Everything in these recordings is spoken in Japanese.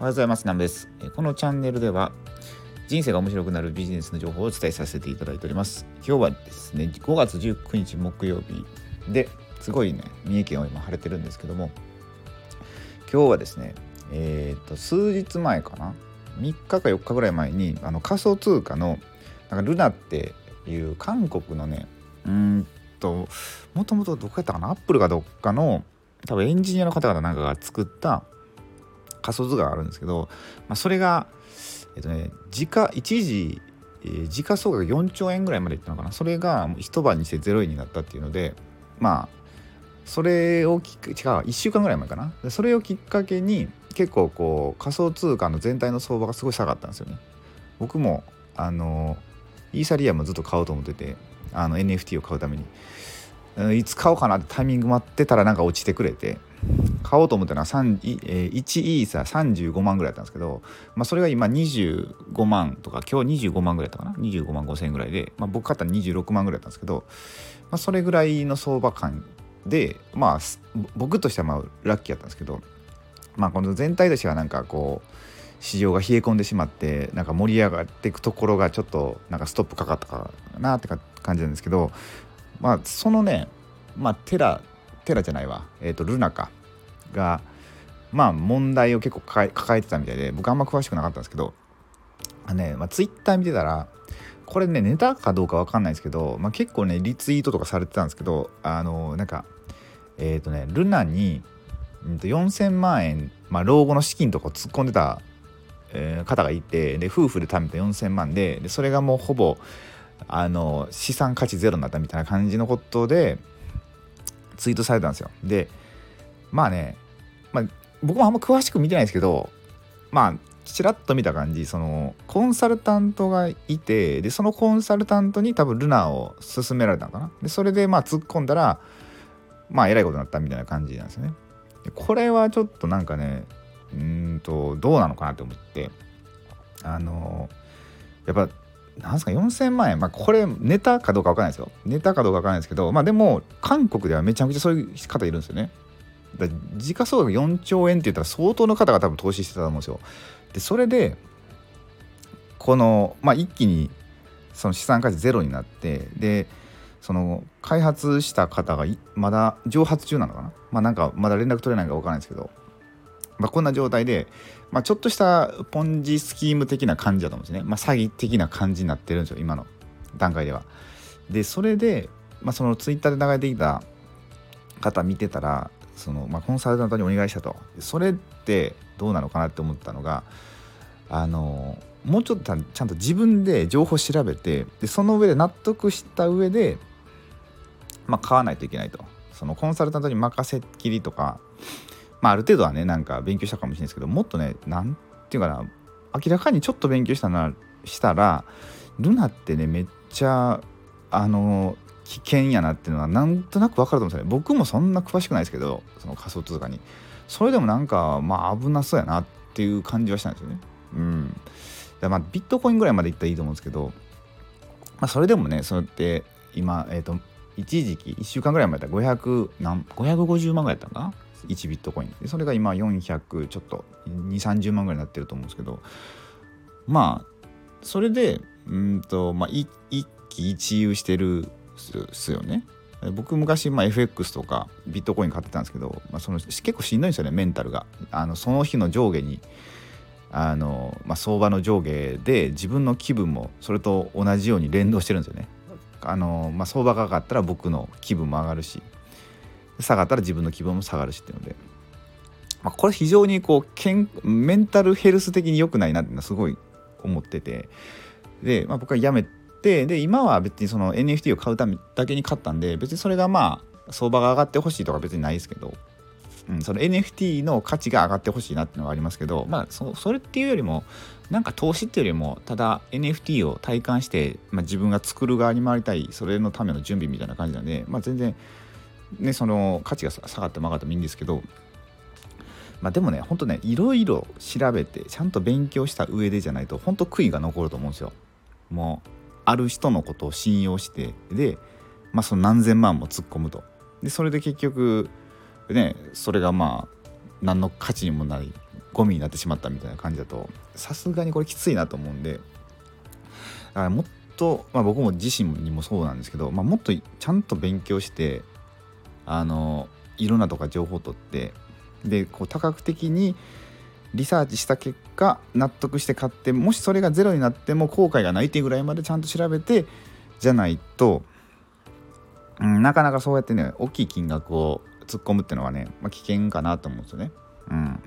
おはようございます。南です。このチャンネルでは人生が面白くなるビジネスの情報をお伝えさせていただいております。今日はですね、5月19日木曜日ですごいね、三重県は今晴れてるんですけども、今日はですね、えっ、と、数日前かな、3日か4日ぐらい前にあの仮想通貨のなんかルナっていう韓国のね、うんと、もともとどこやったかな、アップルかどっかの多分エンジニアの方々なんかが作った仮想図があるんですけど、まあ、それが、えっとね、時価一時、えー、時価総額4兆円ぐらいまでいったのかな。それが一晩にして0円になったっていうのでまあそれをきっ違う1週間ぐらい前かな。それをきっかけに結構こう仮想通貨の全体の相場がすごい下がったんですよね。僕もあのイーサリアムずっと買おうと思っててあの NFT を買うために。いつ買おうかなってタイミング待ってたらなんか落ちてくれて買おうと思ったのは1イーサ35万ぐらいだったんですけど、まあ、それが今25万とか今日25万ぐらいだったかな？25万5千円ぐらいで、まあ、僕買ったの26万ぐらいだったんですけど、まあ、それぐらいの相場感でまあ僕としてはまあラッキーやったんですけど、まあ、この全体としてはなんかこう市場が冷え込んでしまってなんか盛り上がっていくところがちょっとなんかストップかかったかなって感じなんですけどまあそのねまあテラテラじゃないわ。えっ、ー、とルナか。がまあ問題を結構抱えてたみたいで僕あんま詳しくなかったんですけどあね、まあ、ツイッター見てたらこれねネタかどうか分かんないですけど、まあ、結構ねリツイートとかされてたんですけどあのなんかえっ、ー、とねルナに、うん、と4,000万円、まあ、老後の資金とか突っ込んでた、えー、方がいてで夫婦で貯めた4,000万ででそれがもうほぼあの資産価値ゼロになったみたいな感じのことでツイートされたんですよ。でまあね、まあ、僕もあんま詳しく見てないですけどまあちらっと見た感じそのコンサルタントがいてでそのコンサルタントに多分ルナを勧められたのかな。でそれでまあ突っ込んだらまあえらいことになったみたいな感じなんですよね。これはちょっとなんかねうんとどうなのかなって思ってあのやっぱなんすか4000万円。まあこれネタかどうか分かんないですよ。ネタかどうか分かんないですけどまあでも韓国ではめちゃくちゃそういう方いるんですよね。だ時価総額4兆円って言ったら相当の方が多分投資してたと思うんですよでそれでこのまあ一気にその資産価値ゼロになってでその開発した方がまだ蒸発中なのかな？まあなんかまだ連絡取れないか分からないですけどまあ、こんな状態で、まあ、ちょっとしたポンジスキーム的な感じだと思うんですね。まあ、詐欺的な感じになってるんですよ、今の段階では。で、それで、まあ、そのツイッターで流れてきた方見てたら、そのまあ、コンサルタントにお願いしたと。それってどうなのかなって思ったのが、あのもうちょっとちゃんと自分で情報調べてでその上で納得した上で、まあ、買わないといけないとそのコンサルタントに任せっきりとかまあ、ある程度はねなんか勉強したかもしれないですけどもっとね何て言うかな明らかにちょっと勉強したなしたらルナってねめっちゃあの危険やなっていうのはなんとなく分かると思うんですよね。僕もそんな詳しくないですけどその仮想通貨に。それでもなんかまあ危なそうやなっていう感じはしたんですよね。うん。まあビットコインぐらいまでいったらいいと思うんですけど、まあ、それでもねそうやって今えっ、ー、と一時期1週間ぐらい前だったら500何550万ぐらいやったんかな？1ビットコイン。それが今400ちょっと2 3 0万ぐらいになってると思うんですけどまあそれでうんとまあ一喜一憂してるっすよね。僕昔、まあ、FX とかビットコイン買ってたんですけど、まあ、その結構しんどいんですよねメンタルが。あのその日の上下にあの、まあ、相場の上下で自分の気分もそれと同じように連動してるんですよね。あの、まあ、相場が上がったら僕の気分も上がるし下がったら自分の気分も下がるしっていうので、まあ、これ非常にこうけんメンタルヘルス的に良くないなっていうのはすごい思ってて。で、まあ、僕はやめてで今は別にその NFT を買うためだけに買ったんで別にそれがまあ相場が上がってほしいとか別にないですけど、うん、その NFT の価値が上がってほしいなっていうのはありますけどまあそそれっていうよりもなんか投資っていうよりもただ NFT を体感して、まあ、自分が作る側に回りたいそれのための準備みたいな感じなんで、まあ、全然ね、その価値が下がっても上がってもいいんですけど、まあ、でもね、ほんとね、いろいろ調べて、ちゃんと勉強した上でじゃないと、ほんと悔いが残ると思うんですよ。もう、ある人のことを信用して、で、まあ、その何千万も突っ込むと。で、それで結局、ね、それがまあ、何の価値にもないゴミになってしまったみたいな感じだとさすがにこれきついなと思うんでだからもっと、まあ、僕も自身にもそうなんですけど、まあ、もっとちゃんと勉強してあのいろんなとか情報を取ってでこう多角的にリサーチした結果納得して買ってもしそれがゼロになっても後悔がないっていうぐらいまでちゃんと調べてじゃないと、うん、なかなかそうやってね大きい金額を突っ込むっていうのはね、まあ、危険かなと思うんですよね。うん、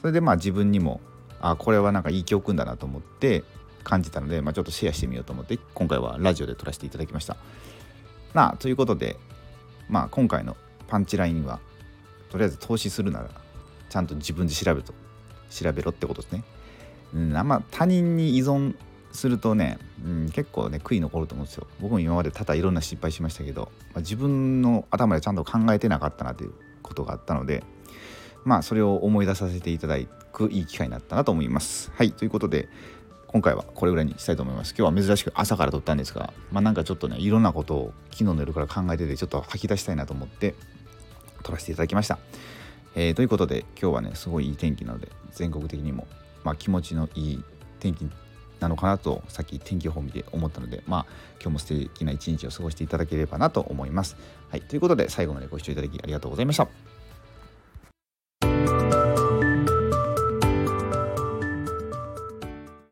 それでまあ自分にもあこれはなんかいい教訓だなと思って感じたので、まあ、ちょっとシェアしてみようと思って今回はラジオで撮らせていただきました。まあということで、まあ、今回のパンチラインはとりあえず投資するならちゃんと自分で調べと調べろってことですね。うん、あんま他人に依存するとね、うん、結構ね悔い残ると思うんですよ。僕も今まで多々いろんな失敗しましたけど、まあ、自分の頭でちゃんと考えてなかったなということがあったのでまあそれを思い出させていただくいい機会になったなと思います。はいということで今回はこれぐらいにしたいと思います。今日は珍しく朝から撮ったんですが、まあなんかちょっとね、いろんなことを昨日の夜から考えてて、ちょっと吐き出したいなと思って撮らせていただきました。えー、ということで今日はねすごいいい天気なので全国的にも、まあ、気持ちのいい天気なのかなとさっき天気予報見て思ったのでまあ今日も素敵な一日を過ごしていただければなと思います。はいということで最後までご視聴いただきありがとうございました。